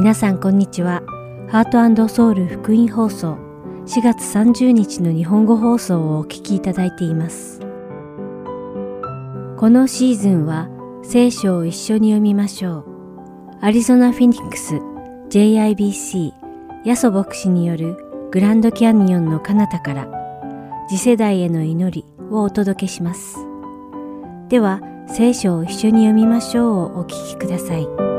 皆さんこんにちは。ハートソウル福音放送4月30日の日本語放送をお聞きいただいています。このシーズンは聖書を一緒に読みましょう。アリゾナ・フィニックス JIBC ヤソ牧師によるグランドキャニオンの彼方から次世代への祈りをお届けします。では聖書を一緒に読みましょうをお聞きください。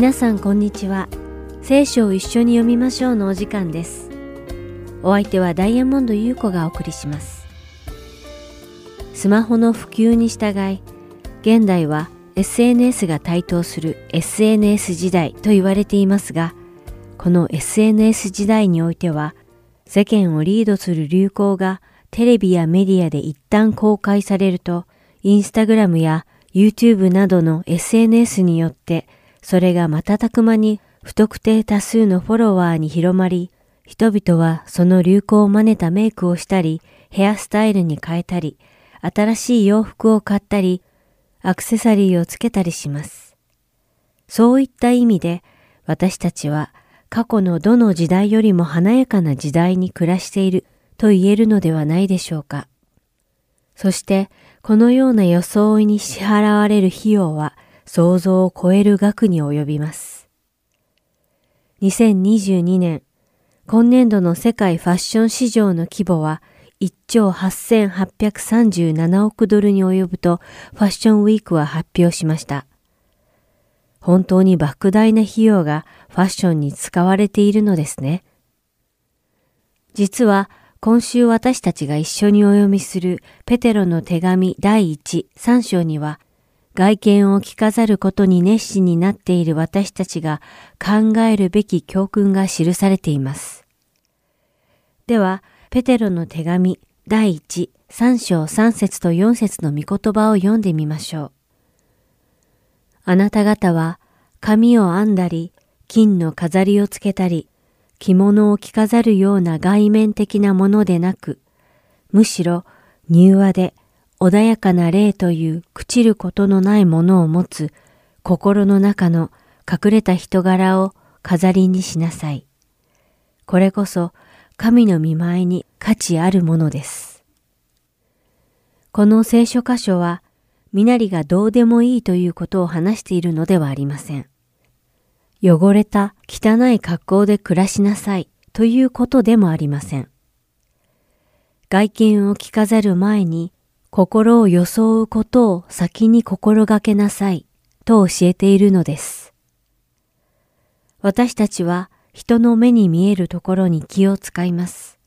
皆さんこんにちは。聖書を一緒に読みましょうのお時間です。お相手はダイヤモンド優子がお送りします。スマホの普及に従い、現代は SNS が台頭する SNS 時代と言われていますが、この SNS 時代においては、世間をリードする流行がテレビやメディアで一旦公開されると、インスタグラムや YouTube などの SNS によってそれが瞬く間に不特定多数のフォロワーに広まり、人々はその流行を真似たメイクをしたり、ヘアスタイルに変えたり、新しい洋服を買ったり、アクセサリーをつけたりします。そういった意味で、私たちは過去のどの時代よりも華やかな時代に暮らしていると言えるのではないでしょうか。そして、このような装いに支払われる費用は、想像を超える額に及びます。2022年、今年度の世界ファッション市場の規模は1兆8837億ドルに及ぶとファッションウィークは発表しました。本当に莫大な費用がファッションに使われているのですね。実は今週私たちが一緒にお読みするペテロの手紙第1、3章には外見を着飾ることに熱心になっている私たちが考えるべき教訓が記されています。では、ペテロの手紙第1、3章3節と4節の御言葉を読んでみましょう。あなた方は髪を編んだり、金の飾りをつけたり、着物を着飾るような外面的なものでなく、むしろ柔和で穏やかな霊という朽ちることのないものを持つ心の中の隠れた人柄を飾りにしなさい。これこそ神の見舞いに価値あるものです。この聖書箇所は、身なりがどうでもいいということを話しているのではありません。汚れた汚い格好で暮らしなさいということでもありません。外見を着飾る前に心を装うことを先に心がけなさいと教えているのです。私たちは人の目に見えるところに気を使います。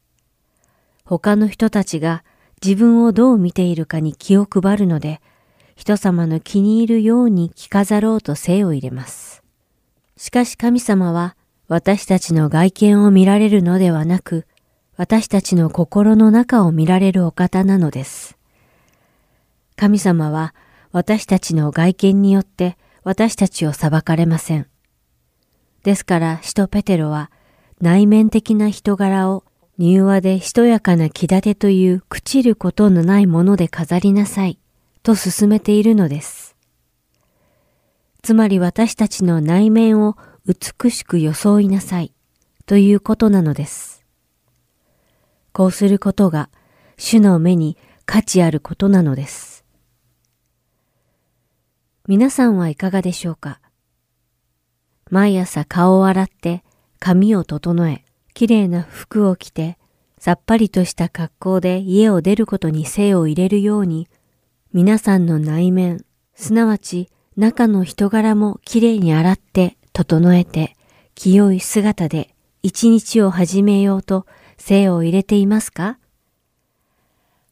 他の人たちが自分をどう見ているかに気を配るので、人様の気に入るように着飾ろうと精を入れます。しかし神様は私たちの外見を見られるのではなく、私たちの心の中を見られるお方なのです。神様は私たちの外見によって私たちを裁かれません。ですから使徒ペテロは内面的な人柄を柔和でしとやかな気立てという朽ちることのないもので飾りなさいと進めているのです。つまり私たちの内面を美しく装いなさいということなのです。こうすることが主の目に価値あることなのです。皆さんはいかがでしょうか？毎朝顔を洗って髪を整え、きれいな服を着て、さっぱりとした格好で家を出ることに精を入れるように、皆さんの内面、すなわち中の人柄もきれいに洗って整えて、清い姿で一日を始めようと精を入れていますか？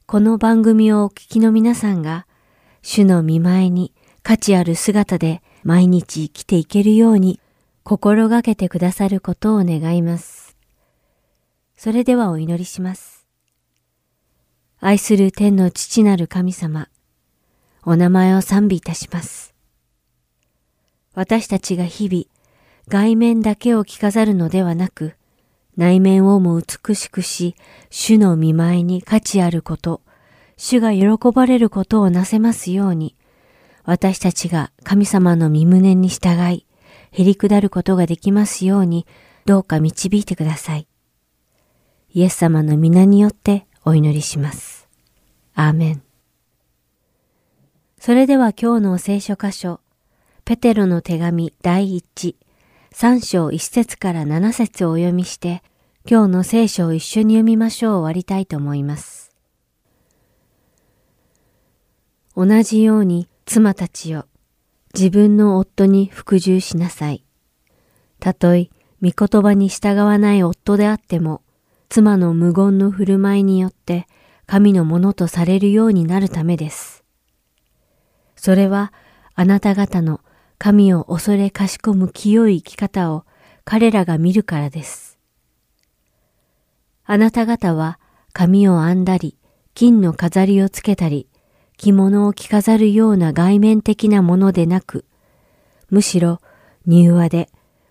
この番組をお聞きの皆さんが、主の見舞いに価値ある姿で毎日生きていけるように心がけてくださることを願います。それではお祈りします。愛する天の父なる神様、お名前を賛美いたします。私たちが日々、外面だけを着飾るのではなく、内面をも美しくし、主の見舞いに価値あること、主が喜ばれることをなせますように、私たちが神様の身胸に従い、へり下ることができますように、どうか導いてください。イエス様の皆によってお祈りします。アーメン。それでは今日の聖書箇所、ペテロの手紙第一、三章一節から七節をお読みして、今日の聖書を一緒に読みましょう終わりたいと思います。同じように妻たちよ、自分の夫に服従しなさい。たとえ、御言葉に従わない夫であっても、妻の無言の振る舞いによって神のものとされるようになるためです。それはあなた方の神を恐れかしこむ清い生き方を彼らが見るからです。あなた方は髪を編んだり、金の飾りをつけたり、着物を着飾るような外面的なものでなく、むしろ柔和で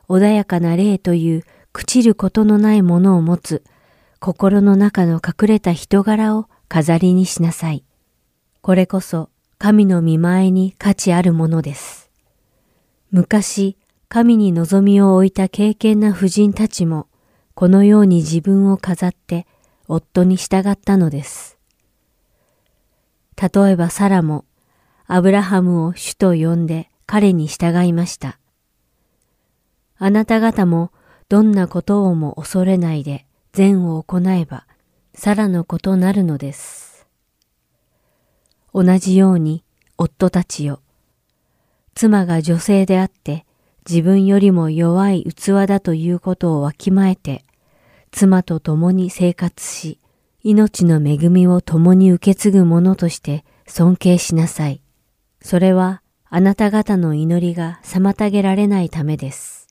穏やかな霊という朽ちることのないものを持つ心の中の隠れた人柄を飾りにしなさい。これこそ神の見前に価値あるものです。昔、神に望みを置いた敬虔な婦人たちも、このように自分を飾って夫に従ったのです。例えばサラも、アブラハムを主と呼んで彼に従いました。あなた方もどんなことをも恐れないで善を行えば、さらのことなるのです。同じように、夫たちよ。妻が女性であって、自分よりも弱い器だということをわきまえて、妻と共に生活し、命の恵みを共に受け継ぐ者として尊敬しなさい。それはあなた方の祈りが妨げられないためです。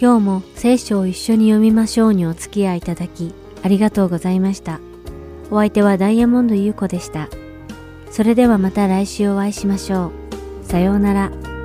今日も聖書を一緒に読みましょうにお付き合いいただきありがとうございました。お相手はダイヤモンド優子でした。それではまた来週お会いしましょう。さようなら。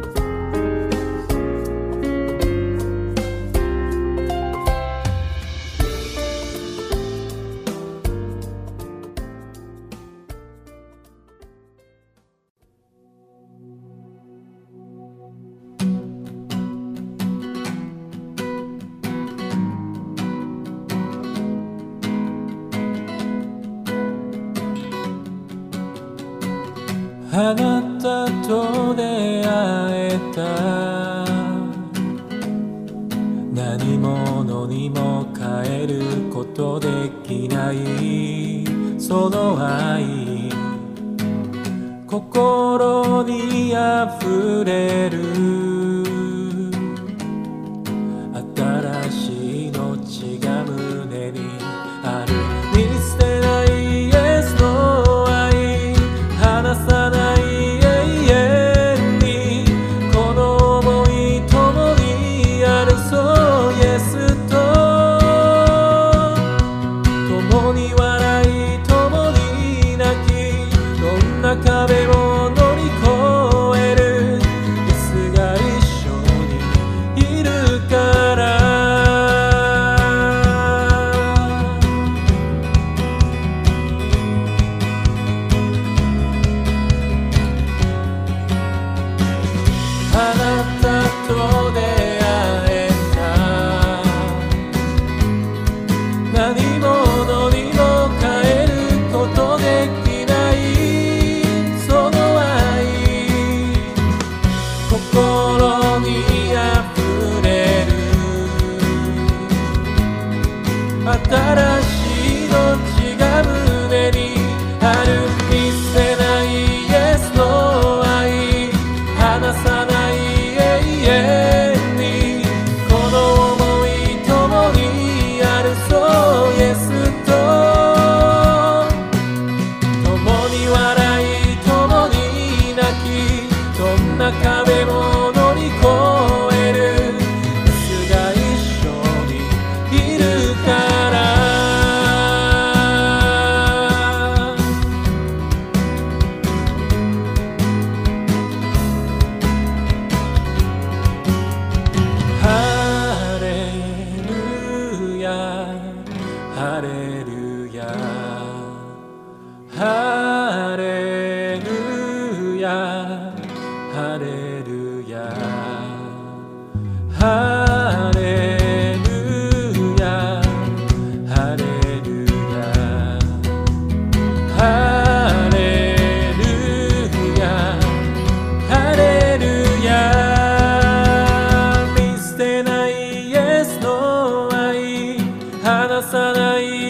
離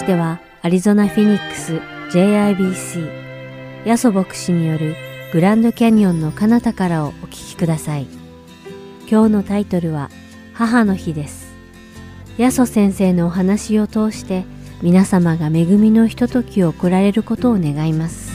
しては、アリゾナ・フィニックス JIBC ヤソ牧師によるグランドキャニオンの彼方からをお聞きください。今日のタイトルは母の日です。ヤソ先生のお話を通して皆様が恵みのひとときを送られることを願います。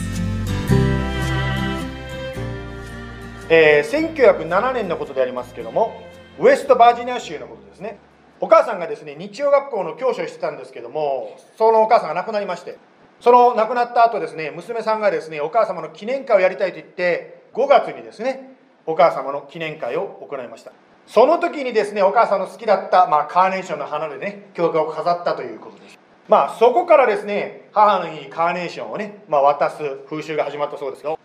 えー1907年のことでありますけどもウエストバージニア州のことですねお母さんがですね日曜学校の教師をしてたんですけどもそのお母さんが亡くなりましてその亡くなった後ですね娘さんがですねお母様の記念会をやりたいと言って5月にですねお母様の記念会を行いました。その時にですねお母さんの好きだった、まあ、カーネーションの花でね教会を飾ったということです。まあそこからですね母の日にカーネーションをね、まあ、渡す風習が始まったそうですよ。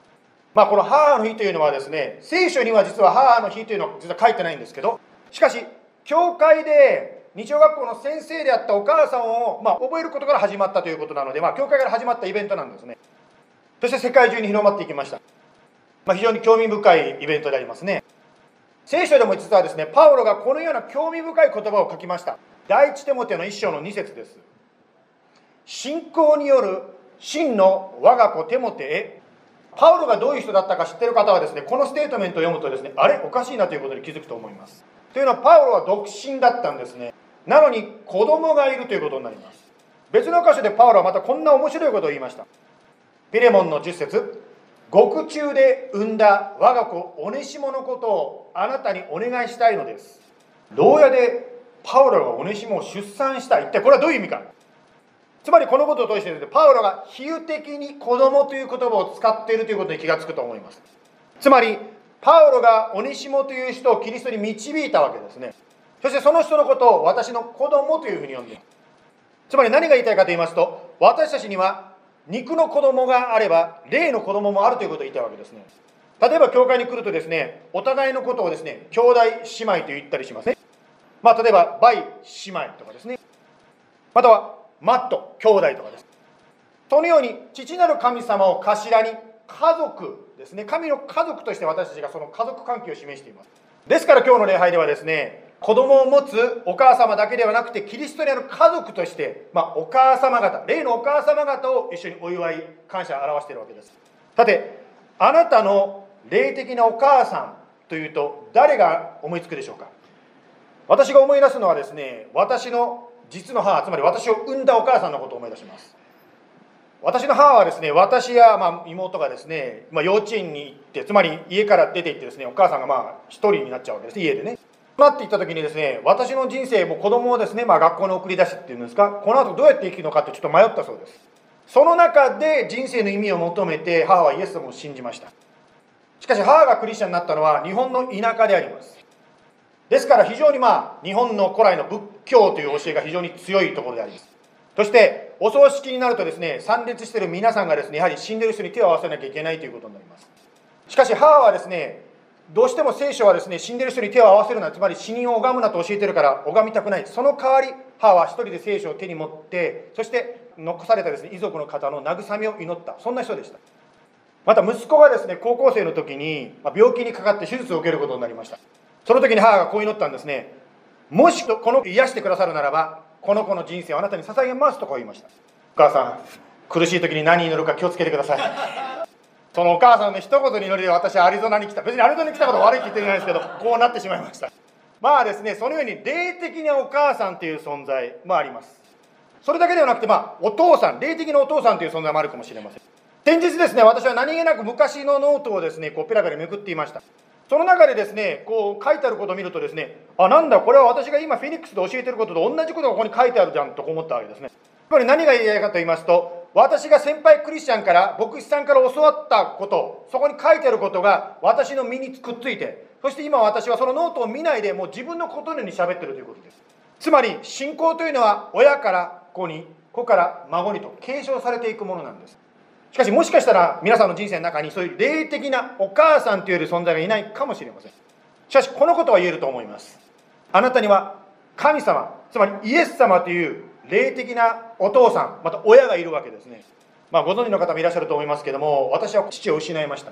まあ、この母の日というのはですね聖書には実は母の日というのは実は書いてないんですけどしかし教会で日曜学校の先生であったお母さんを、まあ、覚えることから始まったということなので、まあ、教会から始まったイベントなんですね。そして世界中に広まっていきました、まあ、非常に興味深いイベントでありますね。聖書でも実はですねパウロがこのような興味深い言葉を書きました。第一テモテの一章の2節です。信仰による真の我が子テモテへ。パウロがどういう人だったか知ってる方はですねこのステートメントを読むとですねあれおかしいなということに気づくと思います。というのはパウロは独身だったんですね。なのに子供がいるということになります。別の箇所でパウロはまたこんな面白いことを言いました。ピレモンの10節。獄中で産んだ我が子オネシモのことをあなたにお願いしたいのです。牢屋でパウロがオネシモを出産した一体これはどういう意味か。つまりこのことを通してですねパウロが比喩的に子供という言葉を使っているということに気がつくと思います。つまりパウロがオネシモという人をキリストに導いたわけですね。そしてその人のことを私の子供というふうに呼んでいる。つまり何が言いたいかと言いますと私たちには肉の子供があれば霊の子供もあるということを言いたいわけですね。例えば教会に来るとですねお互いのことをですね兄弟姉妹と言ったりしますね。まあ例えばバイ姉妹とかですね。またはマット兄弟とかです。そのように父なる神様を頭に家族ですね。神の家族として私たちがその家族関係を示しています。ですから今日の礼拝ではですね子供を持つお母様だけではなくてキリストにある家族として、まあ、お母様方霊のお母様方を一緒にお祝い感謝を表しているわけです。さてあなたの霊的なお母さんというと誰が思いつくでしょうか？私が思い出すのはですね私の実の母つまり私を産んだお母さんのことを思い出します。私の母はですね私やま妹がですね、まあ、幼稚園に行ってつまり家から出て行ってですねお母さんがまあ一人になっちゃうわけです家でね。なっていった時にですね私の人生も子供をですね、まあ、学校に送り出しっていうんですかこの後どうやって生きるのかってちょっと迷ったそうです。その中で人生の意味を求めて母はイエス様を信じました。しかし母がクリスチャンになったのは日本の田舎であります。ですから非常にまあ日本の古来の仏教という教えが非常に強いところであります。そしてお葬式になるとですね参列している皆さんがですねやはり死んでる人に手を合わせなきゃいけないということになります。しかし母はですねどうしても聖書はですね死んでる人に手を合わせるなつまり死人を拝むなと教えてるから拝みたくない。その代わり母は一人で聖書を手に持ってそして残されたですね遺族の方の慰めを祈った。そんな人でした。また息子がですね高校生の時に病気にかかって手術を受けることになりました。その時に母がこう祈ったんですね。もしこの子癒してくださるならばこの子の人生をあなたに捧げますとこう言いました。お母さん苦しい時に何祈るか気をつけてください。そのお母さんの一言に祈りで私はアリゾナに来た。別にアリゾナに来たこと悪いって言ってないですけどこうなってしまいました。まあですねそのように霊的なお母さんという存在もあります。それだけではなくてまあお父さん霊的なお父さんという存在もあるかもしれません。先日ですね私は何気なく昔のノートをですねこうペラペラめくっていました。その中でですねこう書いてあることを見るとですねあなんだこれは私が今フェニックスで教えてることと同じことがここに書いてあるじゃんと思ったわけですね。つまり何が言いたいかと言いますと私が先輩クリスチャンから牧師さんから教わったことそこに書いてあることが私の身にくっついてそして今私はそのノートを見ないでもう自分のことのように喋ってるということです。つまり信仰というのは親から子に子から孫にと継承されていくものなんです。しかしもしかしたら皆さんの人生の中にそういう霊的なお母さんという存在がいないかもしれません。しかしこのことは言えると思います。あなたには神様つまりイエス様という霊的なお父さんまた親がいるわけですね。まあご存知の方もいらっしゃると思いますけども私は父を失いました。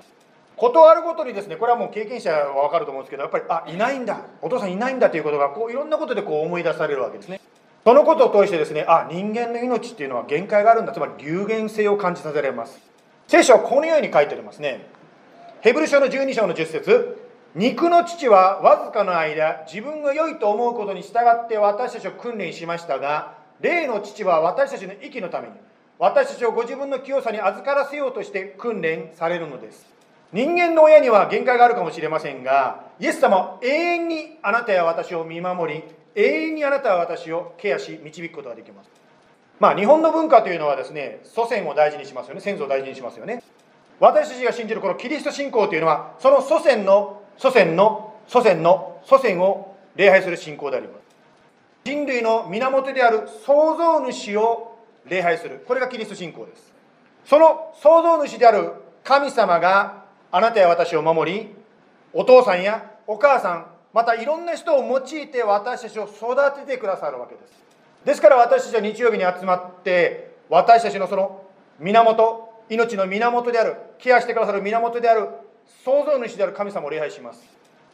ことあるごとにですねこれはもう経験者は分かると思うんですけどやっぱりあいないんだお父さんいないんだということがこういろんなことでこう思い出されるわけですね。そのことを通してですねあ人間の命っていうのは限界があるんだ。つまり有限性を感じさせられます。聖書はこのように書いてありますね。ヘブル書の12章の10節。肉の父はわずかの間自分が良いと思うことに従って私たちを訓練しましたが霊の父は私たちの息のために私たちをご自分の清さに預からせようとして訓練されるのです。人間の親には限界があるかもしれませんがイエス様は永遠にあなたや私を見守り永遠にあなたは私をケアし導くことができます。まあ日本の文化というのはですね祖先を大事にしますよね。先祖を大事にしますよね。私たちが信じるこのキリスト信仰というのはその祖先の祖先の祖先の祖先を礼拝する信仰であります。人類の源である創造主を礼拝する。これがキリスト信仰です。その創造主である神様があなたや私を守りお父さんやお母さんまたいろんな人を用いて私たちを育ててくださるわけです。ですから私たちは日曜日に集まって私たちのその源命の源であるケアしてくださる源である創造主である神様を礼拝します。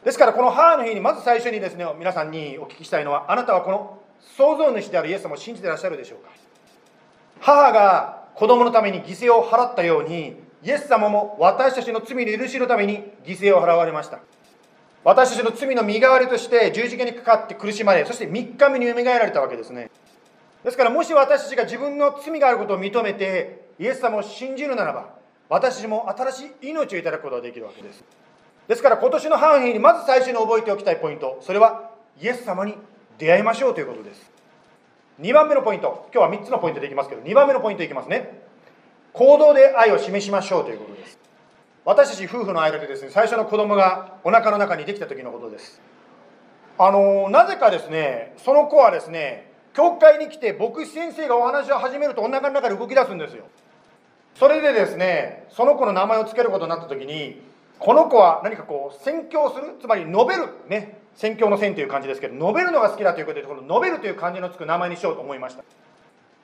ですからこの母の日にまず最初にですね皆さんにお聞きしたいのはあなたはこの創造主であるイエス様を信じていらっしゃるでしょうか。母が子供のために犠牲を払ったようにイエス様も私たちの罪の許しのために犠牲を払われました。私たちの罪の身代わりとして十字架にかかって苦しまれそして3日目によみがえられたわけですね。ですからもし私たちが自分の罪があることを認めてイエス様を信じるならば私たちも新しい命をいただくことができるわけです。ですから今年のハーにまず最初に覚えておきたいポイントそれはイエス様に出会いましょうということです。2番目のポイント今日は3つのポイントでいきますけど2番目のポイントいきますね。行動で愛を示しましょうということです。私たち夫婦の間でですね最初の子供がお腹の中にできた時のことです。あのなぜかですねその子はですね教会に来て牧師先生がお話を始めるとお腹の中で動き出すんですよ。それでですねその子の名前を付けることになった時にこの子は何かこう宣教する？つまり述べる？ね。宣教の線という感じですけど述べるのが好きだということでこの述べるという漢字のつく名前にしようと思いました。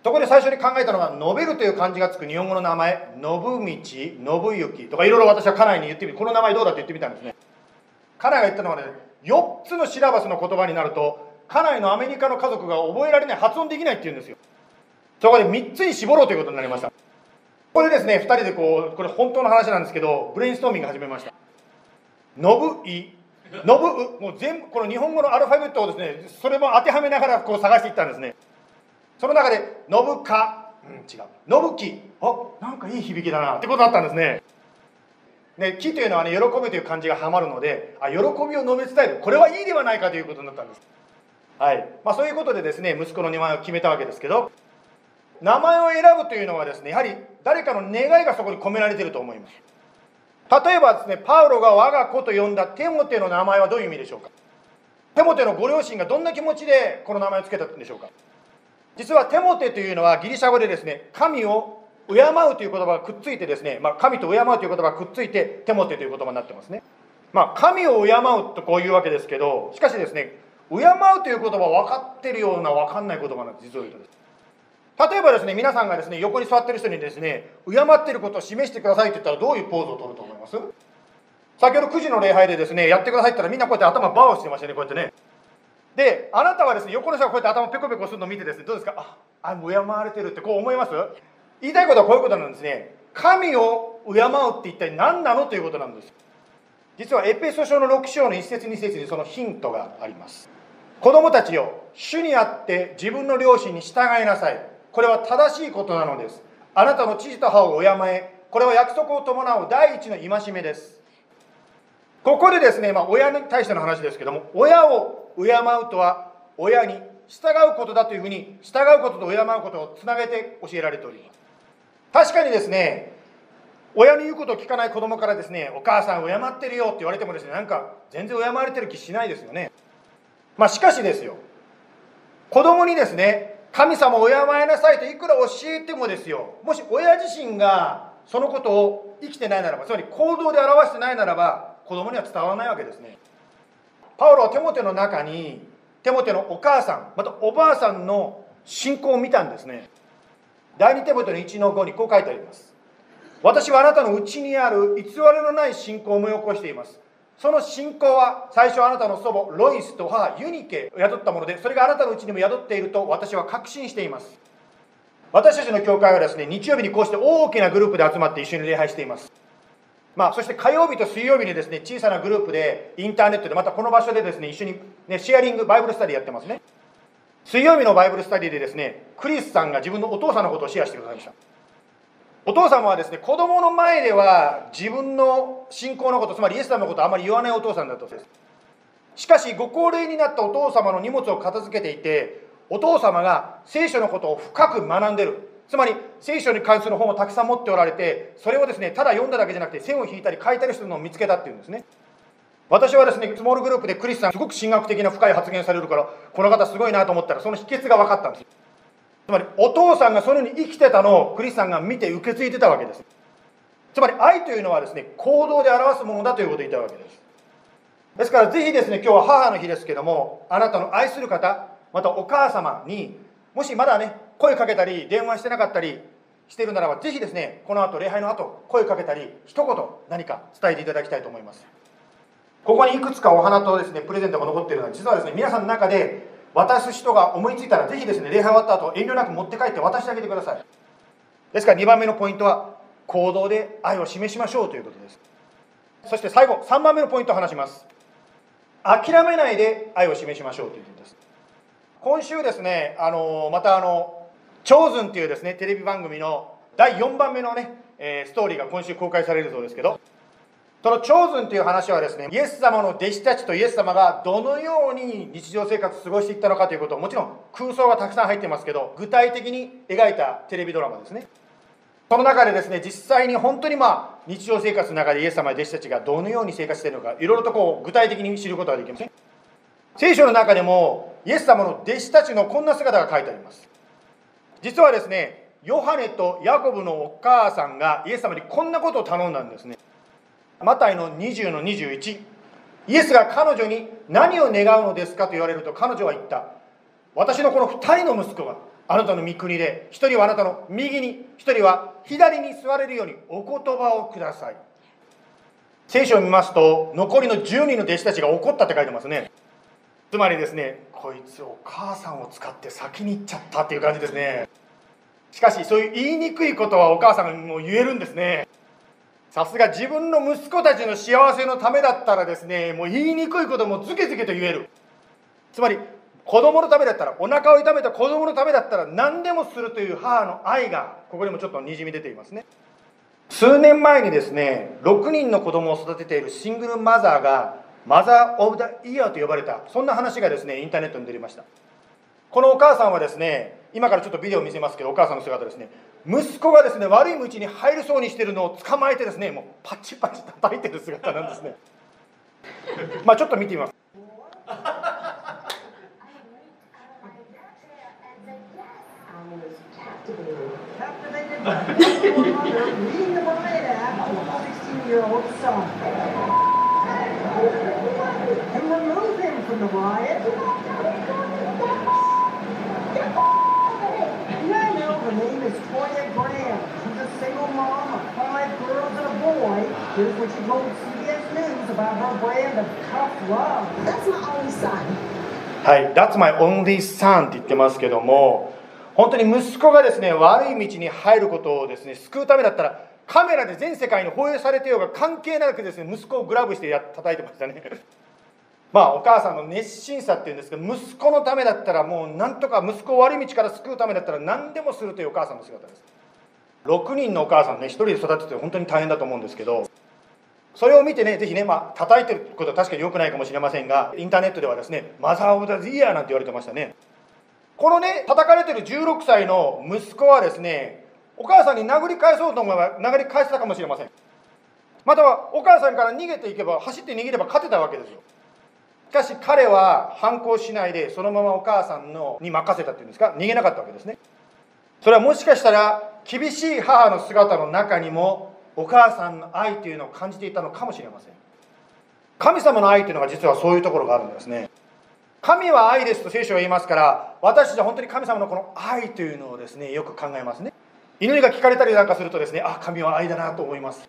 そこで最初に考えたのが述べるという漢字がつく日本語の名前信道信行とかいろいろ私は家内に言ってみてこの名前どうだって言ってみたんですね。家内が言ったのはね4つのシラバスの言葉になると家内のアメリカの家族が覚えられない発音できないって言うんですよ。そこで3つに絞ろうということになりました。ここでですね2人でこうこれ本当の話なんですけどブレインストーミング始めました「のぶい」「のぶう」もう全部この日本語のアルファベットをですねそれも当てはめながらこう探していったんですね。その中で「のぶか」うん違う「のぶき」あなんかいい響きだなってことだったんですねね、木というのはね、喜ぶという漢字がはまるので、あ、喜びを述べ伝える。これはいいではないかということになったんです。はい。まあそういうことでですね、息子の名前を決めたわけですけど、名前を選ぶというのはですねやはり誰かの願いがそこに込められていると思います例えばですねパウロが我が子と呼んだテモテの名前はどういう意味でしょうかテモテのご両親がどんな気持ちでこの名前を付けたんでしょうか実はテモテというのはギリシャ語でですね神を敬うという言葉がくっついてですね、まあ、神と敬うという言葉がくっついてテモテという言葉になってますね。まあ神を敬うとこういうわけですけどしかしですね敬うという言葉は分かってるような分かんない言葉なんです実を言うとです。例えばですね皆さんがですね横に座ってる人にですね敬ってることを示してくださいって言ったらどういうポーズを取ると思います？先ほど9時の礼拝でですねやってくださいって言ったらみんなこうやって頭バーをしてましたねこうやってね。であなたはですね横の人がこうやって頭ペコペコするのを見てですねどうですか？ああ敬われてるってこう思います？言いたいことはこういうことなんですね。神を敬うって一体何なのということなんです。実はエペソ書の6章の1節2節にそのヒントがあります。子供たちよ主にあって自分の両親に従いなさい。これは正しいことなのです。あなたの父と母を敬えこれは約束を伴う第一の戒めです。ここでですね、まあ、親に対しての話ですけども親を敬うとは親に従うことだというふうに従うことと敬うことをつなげて教えられております確かにですね親の言うことを聞かない子供からですねお母さん敬ってるよって言われてもですねなんか全然敬われてる気しないですよね。まあしかしですよ子供にですね神様を敬いなさいといくら教えてもですよもし親自身がそのことを生きてないならばつまり行動で表してないならば子供には伝わらないわけですね。パウロはテモテの中にテモテのお母さんまたおばあさんの信仰を見たんですね。第二テモテの1の5にこう書いてあります。私はあなたのうちにある偽りのない信仰を思い起こしています。その信仰は最初あなたの祖母ロイスと母ユニケを宿ったものでそれがあなたのうちにも宿っていると私は確信しています。私たちの教会はですね日曜日にこうして大きなグループで集まって一緒に礼拝しています。まあ、そして火曜日と水曜日にですね小さなグループでインターネットでまたこの場所でですね一緒に、ね、シェアリングバイブルスタディやってますね。水曜日のバイブルスタディでですねクリスさんが自分のお父さんのことをシェアしてくださいました。お父様はですね子供の前では自分の信仰のことつまりイエス様のことをあまり言わないお父さんだったそうです。しかしご高齢になったお父様の荷物を片付けていてお父様が聖書のことを深く学んでる。つまり聖書に関する本をたくさん持っておられてそれをですねただ読んだだけじゃなくて線を引いたり書いたりするのを見つけたっていうんですね。私はですねスモールグループでクリスさんすごく神学的な深い発言されるからこの方すごいなと思ったらその秘訣が分かったんですつまりお父さんがそのように生きてたのをクリスさんが見て受け継いでたわけです。つまり愛というのはですね行動で表すものだということを言ったわけです。ですからぜひですね今日は母の日ですけどもあなたの愛する方またお母様にもしまだね声かけたり電話してなかったりしてるならばぜひですねこの後礼拝の後声かけたり一言何か伝えていただきたいと思います。ここにいくつかお花とですねプレゼントが残っているので実はですね皆さんの中で渡す人が思いついたらぜひですね礼拝終わった後遠慮なく持って帰って渡してあげてください。ですから2番目のポイントは行動で愛を示しましょうということです。そして最後3番目のポイントを話します。諦めないで愛を示しましょうということです。今週ですねあのまたあの「チョーズン」というですねテレビ番組の第4番目のね、えー、ストーリーが今週公開されるそうですけどそのチョーズンという話はですねイエス様の弟子たちとイエス様がどのように日常生活を過ごしていったのかということをもちろん空想がたくさん入ってますけど具体的に描いたテレビドラマですね。その中でですね実際に本当にまあ日常生活の中でイエス様や弟子たちがどのように生活しているのかいろいろとこう具体的に知ることができますね。聖書の中でもイエス様の弟子たちのこんな姿が書いてあります。実はですねヨハネとヤコブのお母さんがイエス様にこんなことを頼んだんですね。マタイの20の21イエスが彼女に何を願うのですかと言われると彼女は言った。私のこの2人の息子があなたの御国で1人はあなたの右に1人は左に座れるようにお言葉をください。聖書を見ますと残りの10人の弟子たちが怒ったって書いてますね。つまりですねこいつお母さんを使って先に行っちゃったっていう感じですね。しかしそういう言いにくいことはお母さんも言えるんですね。さすが自分の息子たちの幸せのためだったらですねもう言いにくいこともズケズケと言える。つまり子供のためだったらお腹を痛めた子供のためだったら何でもするという母の愛がここにもちょっとにじみ出ていますね。数年前にですね6人の子供を育てているシングルマザーがマザー・オブ・ザ・イヤーと呼ばれたそんな話がですねインターネットに出ました。このお母さんはですね今からちょっとビデオ見せますけどお母さんの姿ですね。息子がですね悪い道に入るそうにしてるのを捕まえてですねもうパチパチ叩いてる姿なんですね。まあちょっと見てみます。You will lose him from the riot. Yeah, I know. Her name is Toya Graham. She's a single mom of five girls and a boy. Here's what she told CBS News about her brand of tough love. That's my only son. はい、That's my only son って言ってますけども、本当に息子がですね、悪い道に入ることをですね、救うためだったら、カメラで全世界に放映されてようが関係なくですね、息子をグラブしてや叩いてましたね。まあ、お母さんの熱心さっていうんですけど、息子のためだったら、もうなんとか息子を悪い道から救うためだったら、何でもするというお母さんの姿です。6人のお母さんね、1人で育てて本当に大変だと思うんですけど、それを見てね、ぜひね、まあ、叩いてることは確かに良くないかもしれませんが、インターネットではですね、マザー・オブ・ザ・イヤーなんて言われてましたね。このね、叩かれてる16歳の息子はですね、お母さんに殴り返そうと思えば殴り返せたかもしれません。または、お母さんから逃げていけば、走って逃げれば勝てたわけですよ。しかし彼は反抗しないで、そのままお母さんのに任せたっていうんですか、逃げなかったわけですね。それはもしかしたら、厳しい母の姿の中にも、お母さんの愛というのを感じていたのかもしれません神様の愛というのが実はそういうところがあるんですね神は愛ですと聖書は言いますから私たちは本当に神様のこの愛というのをですねよく考えますね祈りが聞かれたりなんかするとですねあ神は愛だなと思います。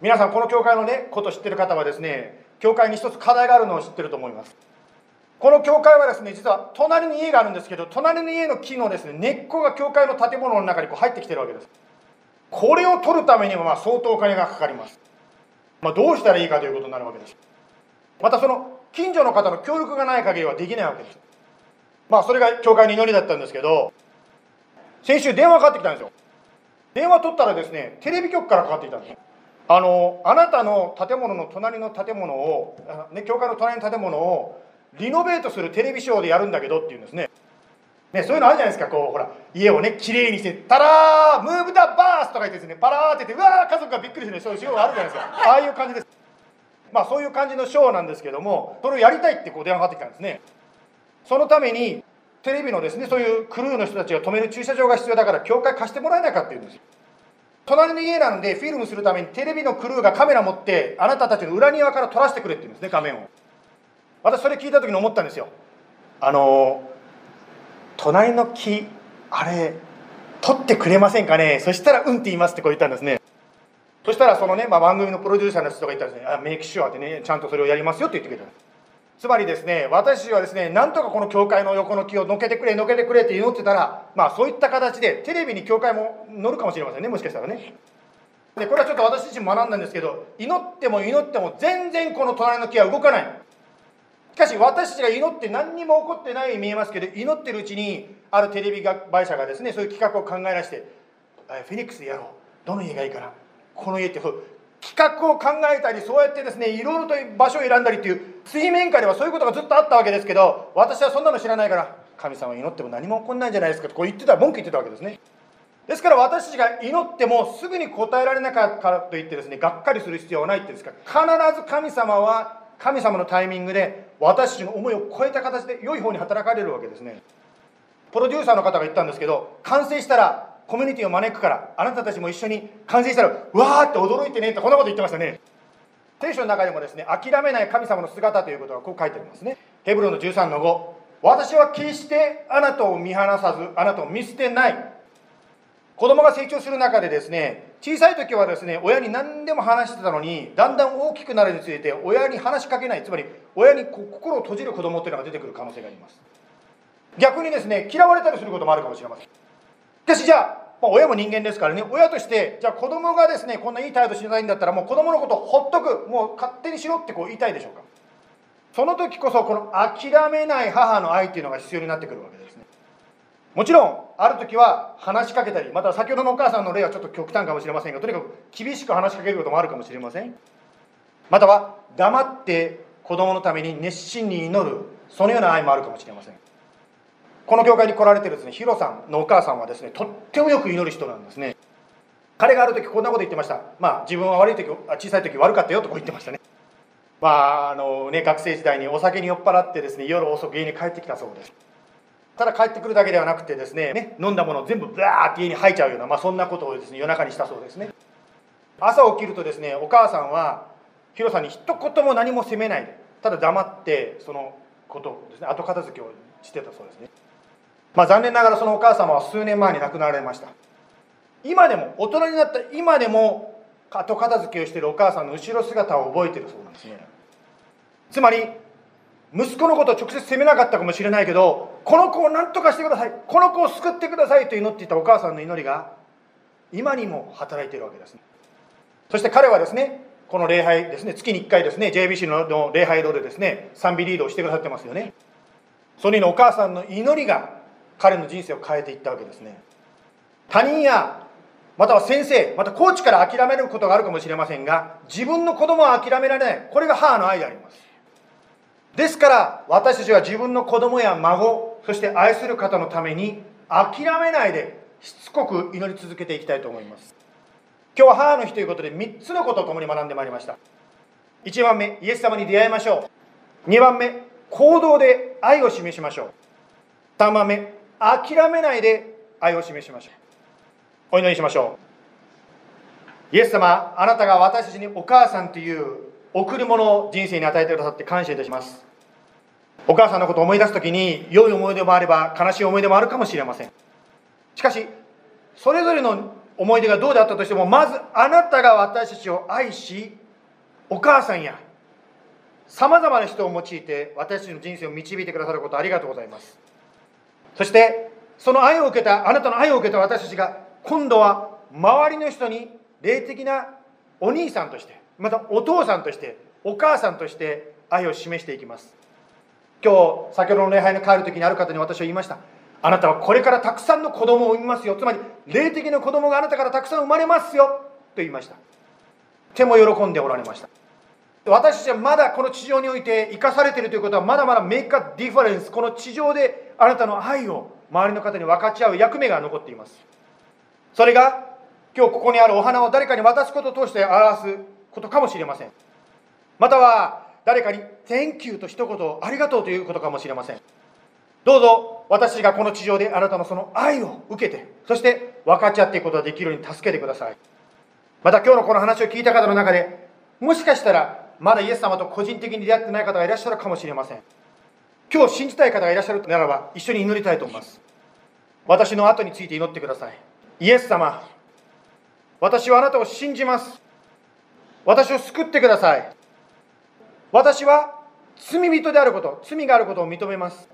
皆さんこの教会のねこと知ってる方はですね教会に一つ課題があるのを知ってると思います。この教会はですね実は隣に家があるんですけど隣の家の木のですね根っこが教会の建物の中にこう入ってきてるわけです。これを取るためにはま相当お金がかかります、まあ、どうしたらいいかということになるわけです。またその近所の方の協力がない限りはできないわけです。まあそれが教会の祈りだったんですけど先週電話かかってきたんですよ。電話取ったらですねテレビ局からかかってきたんですあのあなたの建物の隣の建物を、ね、教会の隣の建物をリノベートするテレビショーでやるんだけどっていうんですねね、そういうのあるじゃないですか、こう、ほら、家をね、きれいにして、タラー、ムーブダバースとか言ってですね、パラーって言って、うわー、家族がびっくりするね、そういうショーがあるじゃないですか。ああいう感じです。まあ、そういう感じのショーなんですけども、それをやりたいってこう電話かかってきたんですね。そのために、テレビのですね、そういうクルーの人たちが止める駐車場が必要だから、教会貸してもらえないかって言うんですよ。隣の家なんで、フィルムするためにテレビのクルーがカメラ持って、あなたたちの裏庭から撮らせてくれって言うんですね、画面を。私、それ聞いた時に思ったんですよ。あの隣の木あれ取ってくれませんかね？そしたらうんって言いますってこう言ったんですねそしたらそのね、まあ、番組のプロデューサーの人が言ったんですね「あメイクシュア」ってねちゃんとそれをやりますよって言ってくれたんですつまりですね私はですねなんとかこの教会の横の木をのけてくれのけてくれって祈ってたらまあそういった形でテレビに教会も乗るかもしれませんねもしかしたらね。でこれはちょっと私自身学んだんですけど祈っても祈っても全然この隣の木は動かない。しかし私たちが祈って何にも起こってないように見えますけど祈ってるうちにあるテレビ会社がですねそういう企画を考え出してフェニックスでやろう。どの家がいいかな。この家って企画を考えたりそうやってですねいろいろと場所を選んだりっていう水面下ではそういうことがずっとあったわけですけど私はそんなの知らないから神様祈っても何も起こんないんじゃないですかとこう言ってた文句言ってたわけですね。ですから私たちが祈ってもすぐに答えられなかったからといってですねがっかりする必要はないってですか。必ず神様は神様のタイミングで私たちの思いを超えた形で良い方に働かれるわけですね。プロデューサーの方が言ったんですけど完成したらコミュニティを招くからあなたたちも一緒に完成したらわーって驚いてねってこんなこと言ってましたね。聖書の中でもですね諦めない神様の姿ということがこう書いてありますね。ヘブルの13の5私は決してあなたを見放さずあなたを見捨てない。子供が成長する中でですね小さい時はですね親に何でも話してたのにだんだん大きくなるにつれて親に話しかけない。つまり親に心を閉じる子供っていうのが出てくる可能性があります。逆にですね嫌われたりすることもあるかもしれません。かしじゃあ、まあ、親も人間ですからね。親としてじゃあ子供がですねこんないい態度しないんだったらもう子供のことほっとくもう勝手にしろってこう言いたいでしょうか。その時こそこの諦めない母の愛っていうのが必要になってくるわけですね。もちろんある時は話しかけたりまた先ほどのお母さんの例はちょっと極端かもしれませんがとにかく厳しく話しかけることもあるかもしれません。または黙って子供のために熱心に祈るそのような愛もあるかもしれません。この教会に来られてるですねヒロさんのお母さんはですねとってもよく祈る人なんですね。彼がある時こんなこと言ってました。まあ自分は悪い時小さい時悪かったよとこう言ってましたね。まああのね学生時代にお酒に酔っ払ってですね夜遅く家に帰ってきたそうです。ただ帰ってくるだけではなくてですねね飲んだものを全部バーって家に吐いちゃうような、まあ、そんなことをですね夜中にしたそうですね。朝起きるとですねお母さんはヒロさんに一言も何も責めないでただ黙ってそのことをですね後片付けをしてたそうですね。まあ残念ながらそのお母様は数年前に亡くなられました。今でも大人になった今でも後片付けをしているお母さんの後ろ姿を覚えているそうなんですね。つまり息子のことを直接責めなかったかもしれないけどこの子を何とかしてくださいこの子を救ってくださいと祈っていたお母さんの祈りが今にも働いているわけですね。そして彼はですねこの礼拝ですね月に1回ですね JBC の礼拝堂でですね賛美リードをしてくださってますよね。そのお母さんの祈りが彼の人生を変えていったわけですね。他人やまたは先生またコーチから諦めることがあるかもしれませんが自分の子供は諦められない。これが母の愛であります。ですから私たちは自分の子供や孫そして愛する方のために諦めないでしつこく祈り続けていきたいと思います。今日は母の日ということで3つのことを共に学んでまいりました。1番目イエス様に出会いましょう。2番目行動で愛を示しましょう。3番目諦めないで愛を示しましょう。お祈りしましょう。イエス様あなたが私たちにお母さんという贈り物を人生に与えてくださって感謝いたします。お母さんのことを思い出す時に良い思い出もあれば悲しい思い出もあるかもしれません。しかしそれぞれの思い出がどうであったとしてもまずあなたが私たちを愛しお母さんやさまざまな人を用いて私たちの人生を導いてくださることありがとうございます。そしてその愛を受けたあなたの愛を受けた私たちが今度は周りの人に霊的なお兄さんとしてまたお父さんとしてお母さんとして愛を示していきます。今日先ほどの礼拝に帰る時にある方に私は言いました。あなたはこれからたくさんの子供を産みますよ。つまり霊的な子供があなたからたくさん生まれますよ。と言いました。手も喜んでおられました。私たちはまだこの地上において生かされているということはまだまだメイクアディファレンスこの地上であなたの愛を周りの方に分かち合う役目が残っています。それが今日ここにあるお花を誰かに渡すことを通して表すことかもしれません。または誰かに「Thank you」と一言ありがとうということかもしれません。どうぞ私がこの地上であなたのその愛を受けてそして分かち合っていくことができるように助けてください。また今日のこの話を聞いた方の中でもしかしたらまだイエス様と個人的に出会ってない方がいらっしゃるかもしれません。今日信じたい方がいらっしゃるならば一緒に祈りたいと思います。私の後について祈ってください。イエス様私はあなたを信じます。私を救ってください。私は罪人であること罪があることを認めます。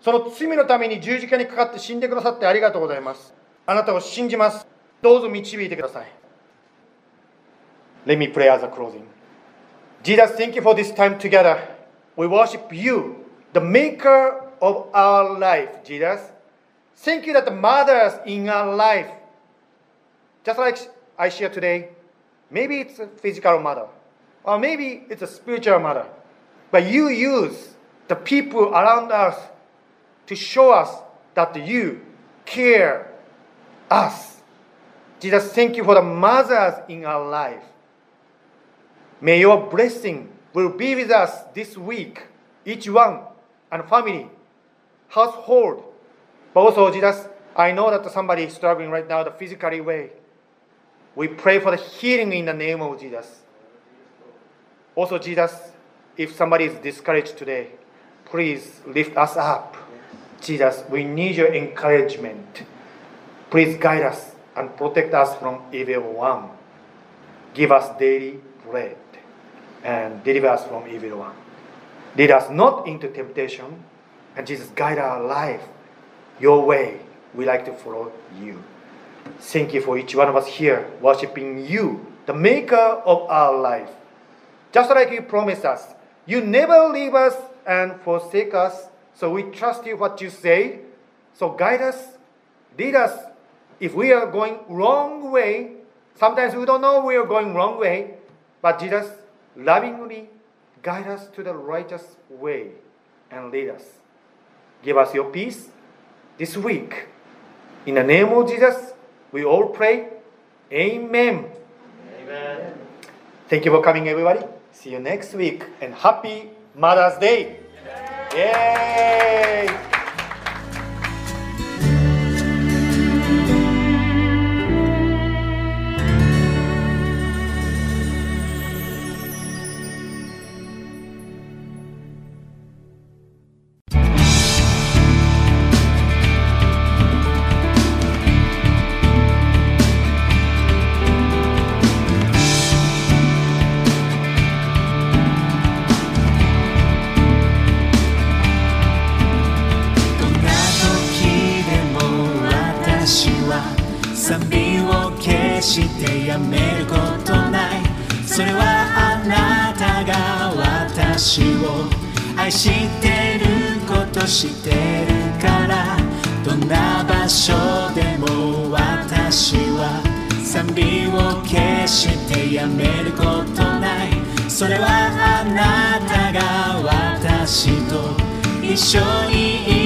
その罪のために十字架にかかって死んでくださってありがとうございます。あなたを信じます。どうぞ導いてください。Let me pray as a closing. Jesus thank you for this time together. We worship you. The maker of our life Jesus thank you that the mothers in our life just like I share today maybe it's a physical mother or maybe it's a spiritual mother but you use the people around us to show us that you care us. Jesus, thank you for the mothers in our life. May your blessing will be with us this week, each one and family, household. But also, Jesus, I know that somebody is struggling right now the physically way. We pray for the healing in the name of Jesus. Also, Jesus, if somebody is discouraged today, please lift us up. Jesus, we need your encouragement. Please guide us and protect us from evil one. Give us daily bread and deliver us from evil one. Lead us not into temptation, and Jesus, guide our life your way. We like to follow you. Thank you for each one of us here worshiping you, the maker of our life. Just like you promised us, you never leave us and forsake us so we trust you what you say. So guide us, lead us. If we are going wrong way, sometimes we don't know we are going wrong way, but Jesus lovingly guide us to the righteous way and lead us. Give us your peace this week. In the name of Jesus, we all pray. Amen. Amen. Thank you for coming, everybody. See you next week and happy Mother's Day. Yay! 愛してることしてるからどんな場所でも私は賛美を決してやめることない。それはあなたが私と一緒にいる。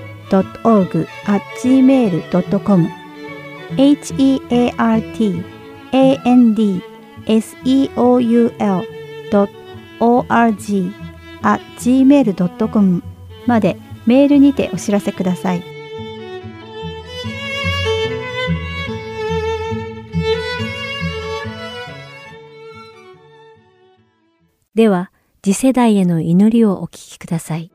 heart.org.gmail.com heartandseoul.org.gmail.com までメールにてお知らせください。では、次世代への祈りをお聞きください。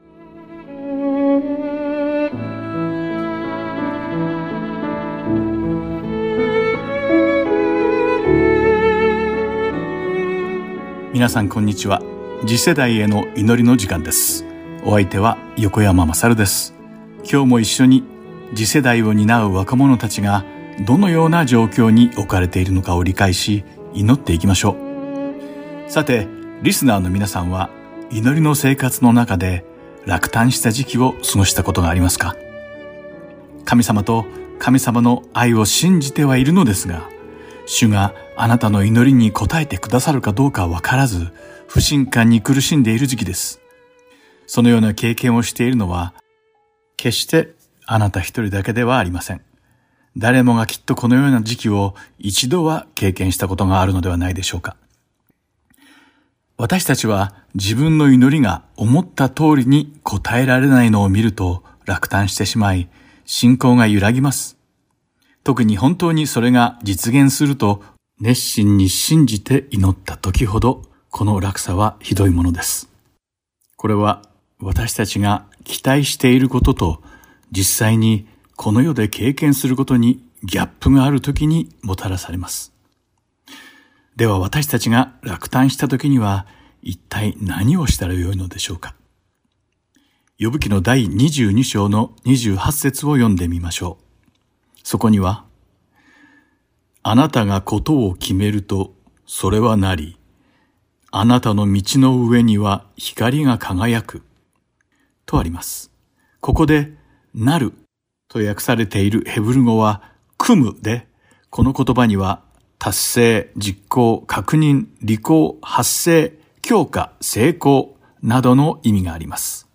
皆さんこんにちは。次世代への祈りの時間です。お相手は横山まさるです。今日も一緒に次世代を担う若者たちがどのような状況に置かれているのかを理解し祈っていきましょう。さてリスナーの皆さんは祈りの生活の中で落胆した時期を過ごしたことがありますか？神様と神様の愛を信じてはいるのですが主があなたの祈りに応えてくださるかどうかわからず、不信感に苦しんでいる時期です。そのような経験をしているのは、決してあなた一人だけではありません。誰もがきっとこのような時期を一度は経験したことがあるのではないでしょうか。私たちは自分の祈りが思った通りに応えられないのを見ると落胆してしまい、信仰が揺らぎます。特に本当にそれが実現すると熱心に信じて祈った時ほどこの落差はひどいものです。これは私たちが期待していることと実際にこの世で経験することにギャップがある時にもたらされます。では私たちが落胆した時には一体何をしたらよいのでしょうか。呼ぶ記の第22章の28節を読んでみましょう。そこには、あなたがことを決めると、それはなり、あなたの道の上には光が輝く、とあります。ここで、なると訳されているヘブル語は、組むで、この言葉には、達成、実行、確認、履行、発生、強化、成功などの意味があります。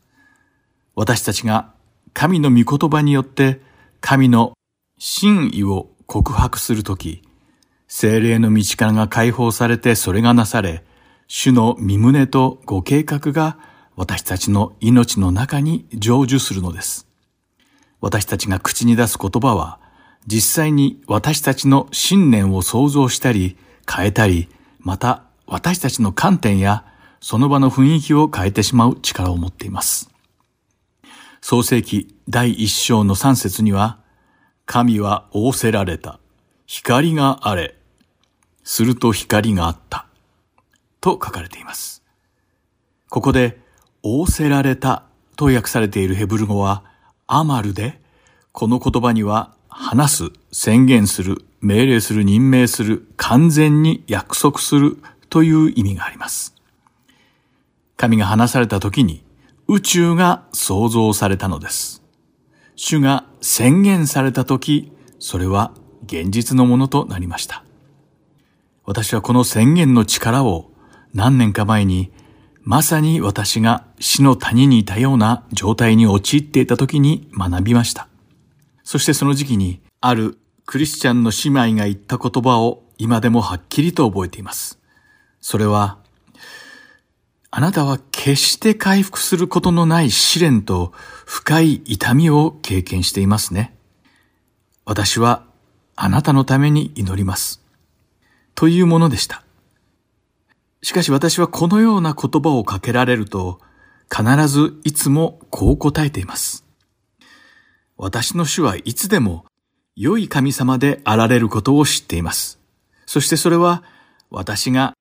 私たちが神の御言葉によって神の真意を告白するとき、精霊の道からが解放されてそれがなされ、主の身胸とご計画が私たちの命の中に成就するのです。私たちが口に出す言葉は、実際に私たちの信念を創造したり、変えたり、また私たちの観点やその場の雰囲気を変えてしまう力を持っています。創世記第一章の三節には、神は仰せられた。光があれ。すると光があった。と書かれています。ここで、仰せられたと訳されているヘブル語は、アマルで、この言葉には、話す、宣言する、命令する、任命する、完全に約束するという意味があります。神が話された時に、宇宙が創造されたのです。主が宣言された時、それは現実のものとなりました。私はこの宣言の力を何年か前に、まさに私が死の谷にいたような状態に陥っていた時に学びました。そしてその時期に、あるクリスチャンの姉妹が言った言葉を今でもはっきりと覚えています。それは、あなたは決して回復することのない試練と深い痛みを経験していますね。私はあなたのために祈ります。というものでした。しかし私はこのような言葉をかけられると、必ずいつもこう答えています。私の主はいつでも良い神様であられることを知っています。そしてそれは私が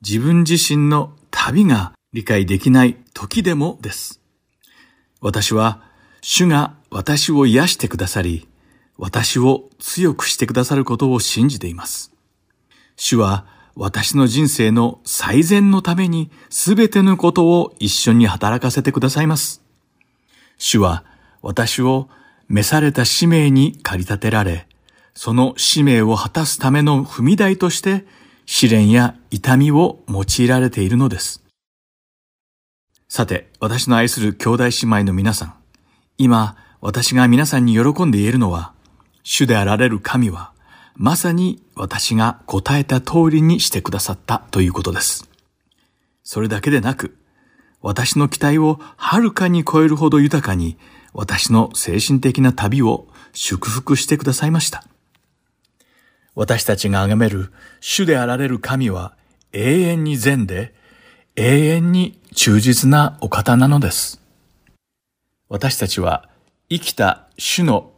自分自身の旅が理解できない時でもです。私は主が私を癒してくださり、私を強くしてくださることを信じています。主は私の人生の最善のために全てのことを一緒に働かせてくださいます。主は私を召された使命に駆り立てられ、その使命を果たすための踏み台として試練や痛みを用いられているのです。さて、私の愛する兄弟姉妹の皆さん、今、私が皆さんに喜んで言えるのは、主であられる神は、まさに私が答えた通りにしてくださったということです。それだけでなく、私の期待をはるかに超えるほど豊かに、私の精神的な旅を祝福してくださいました。私たちが崇める主であられる神は永遠に善で、永遠に忠実なお方なのです。私たちは生きた主の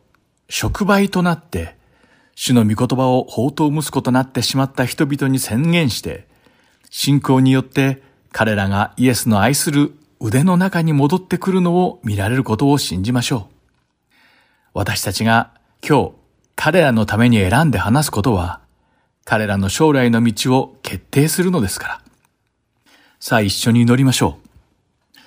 触媒となって、主の御言葉を宝刀息子となってしまった人々に宣言して、信仰によって彼らがイエスの愛する腕の中に戻ってくるのを見られることを信じましょう。私たちが今日彼らのために選んで話すことは、彼らの将来の道を決定するのですから。さあ一緒に祈りましょう。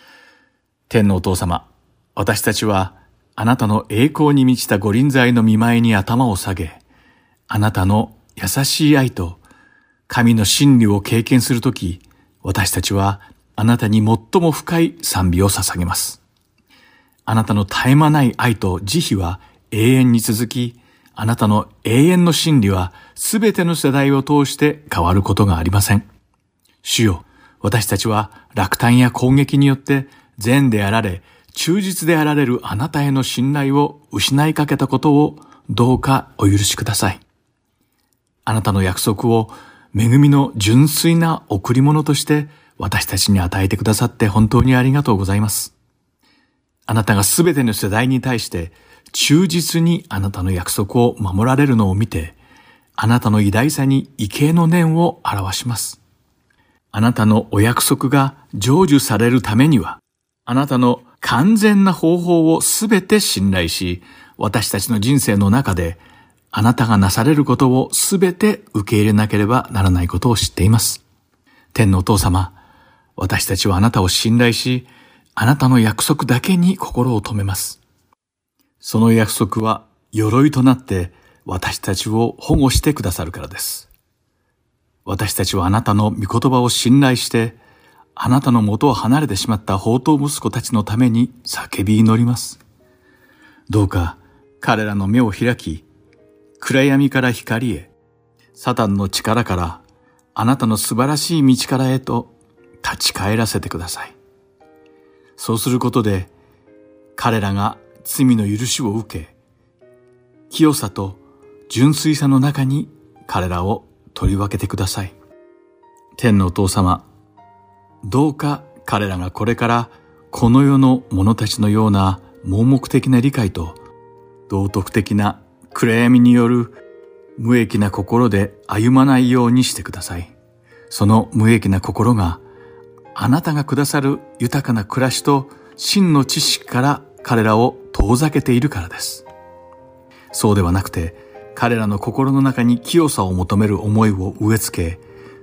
天のお父様、私たちはあなたの栄光に満ちた御臨在の見舞いに頭を下げ、あなたの優しい愛と神の真理を経験するとき、私たちはあなたに最も深い賛美を捧げます。あなたの絶え間ない愛と慈悲は永遠に続き、あなたの永遠の真理はすべての世代を通して変わることがありません。主よ、私たちは落胆や攻撃によって善であられ、忠実であられるあなたへの信頼を失いかけたことをどうかお許しください。あなたの約束を恵みの純粋な贈り物として私たちに与えてくださって本当にありがとうございます。あなたがすべての世代に対して忠実にあなたの約束を守られるのを見て、あなたの偉大さに畏敬の念を表します。あなたのお約束が成就されるためには、あなたの完全な方法をすべて信頼し、私たちの人生の中で、あなたがなされることをすべて受け入れなければならないことを知っています。天のお父様、私たちはあなたを信頼し、あなたの約束だけに心を止めます。その約束は鎧となって私たちを保護してくださるからです。私たちはあなたの御言葉を信頼して、あなたの元を離れてしまった宝刀息子たちのために叫び祈ります。どうか彼らの目を開き、暗闇から光へ、サタンの力からあなたの素晴らしい道からへと立ち返らせてください。そうすることで彼らが罪の許しを受け、清さと純粋さの中に彼らを取り分けてください。天のお父様、どうか彼らがこれからこの世の者たちのような盲目的な理解と道徳的な暗闇による無益な心で歩まないようにしてください。その無益な心があなたがくださる豊かな暮らしと真の知識から彼らを遠ざけているからです。そうではなくて、彼らの心の中に清さを求める思いを植え付け、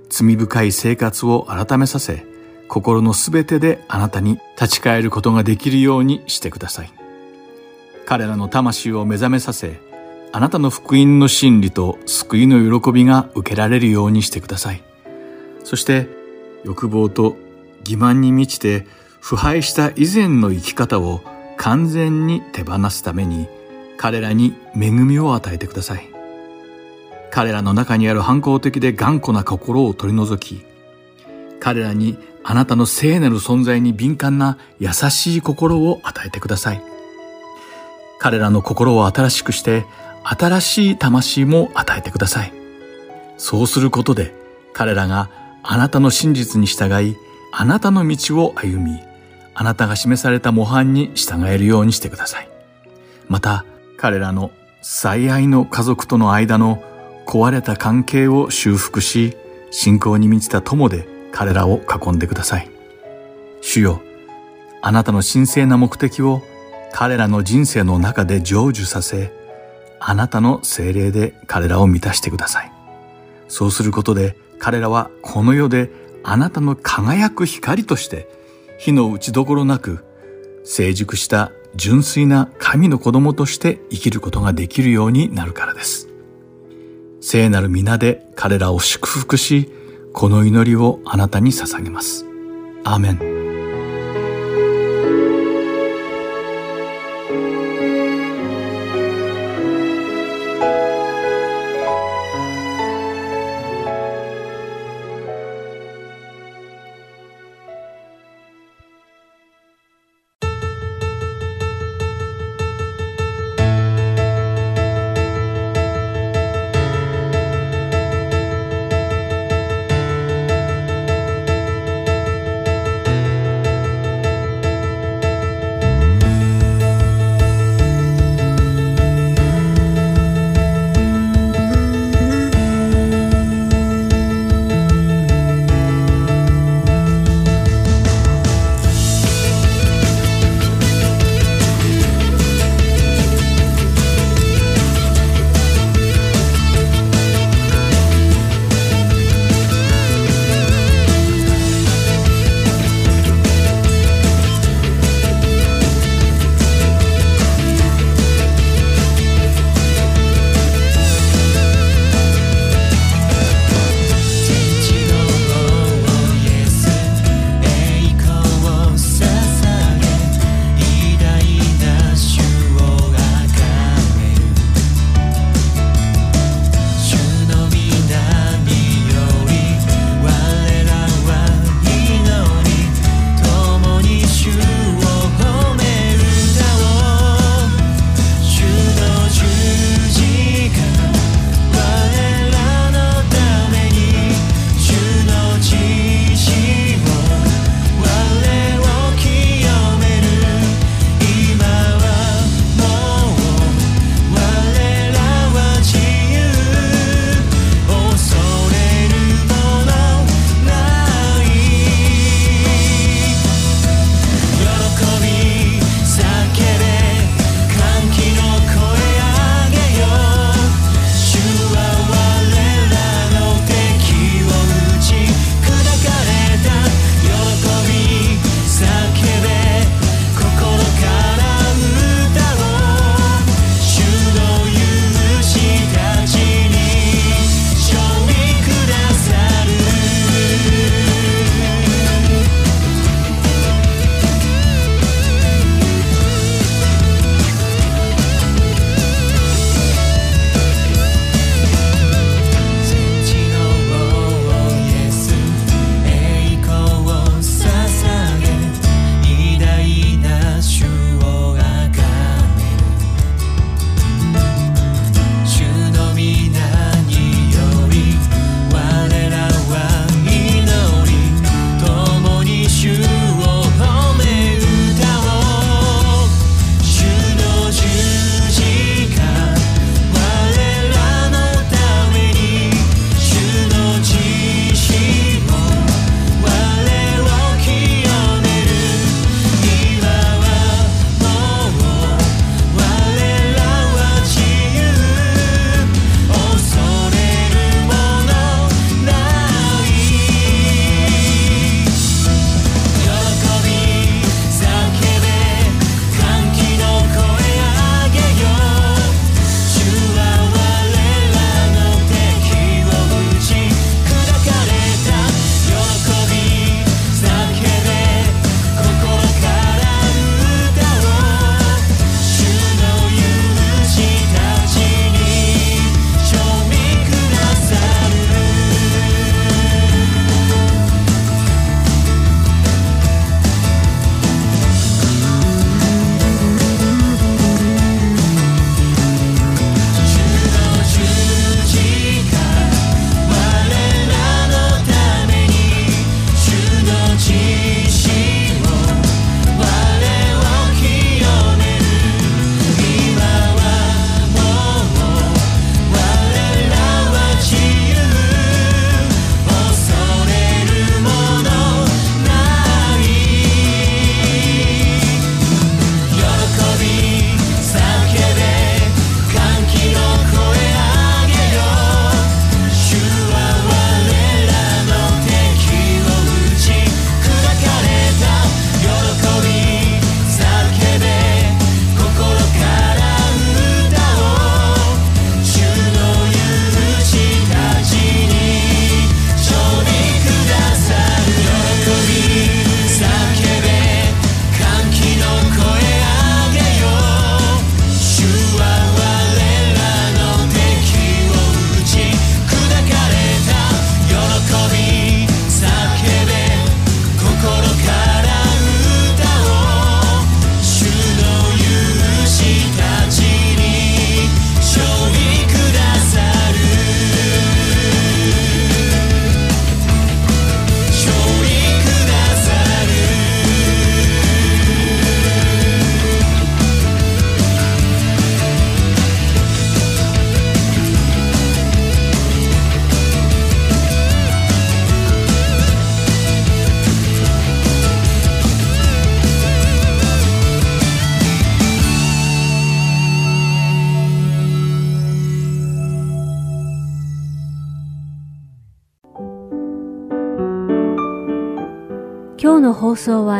罪深い生活を改めさせ、心のすべてであなたに立ち返ることができるようにしてください。彼らの魂を目覚めさせ、あなたの福音の真理と救いの喜びが受けられるようにしてください。そして、欲望と欺瞞に満ちて腐敗した以前の生き方を完全に手放すために彼らに恵みを与えてください。彼らの中にある反抗的で頑固な心を取り除き、彼らにあなたの聖なる存在に敏感な優しい心を与えてください。彼らの心を新しくして、新しい魂も与えてください。そうすることで、彼らがあなたの真実に従い、あなたの道を歩み、あなたが示された模範に従えるようにしてください。また、彼らの最愛の家族との間の壊れた関係を修復し、信仰に満ちた友で彼らを囲んでください。主よ、あなたの神聖な目的を彼らの人生の中で成就させ、あなたの精霊で彼らを満たしてください。そうすることで彼らはこの世であなたの輝く光として火の打ちどころなく成熟した純粋な神の子供として生きることができるようになるからです。聖なる皆で彼らを祝福し、この祈りをあなたに捧げます。アーメン。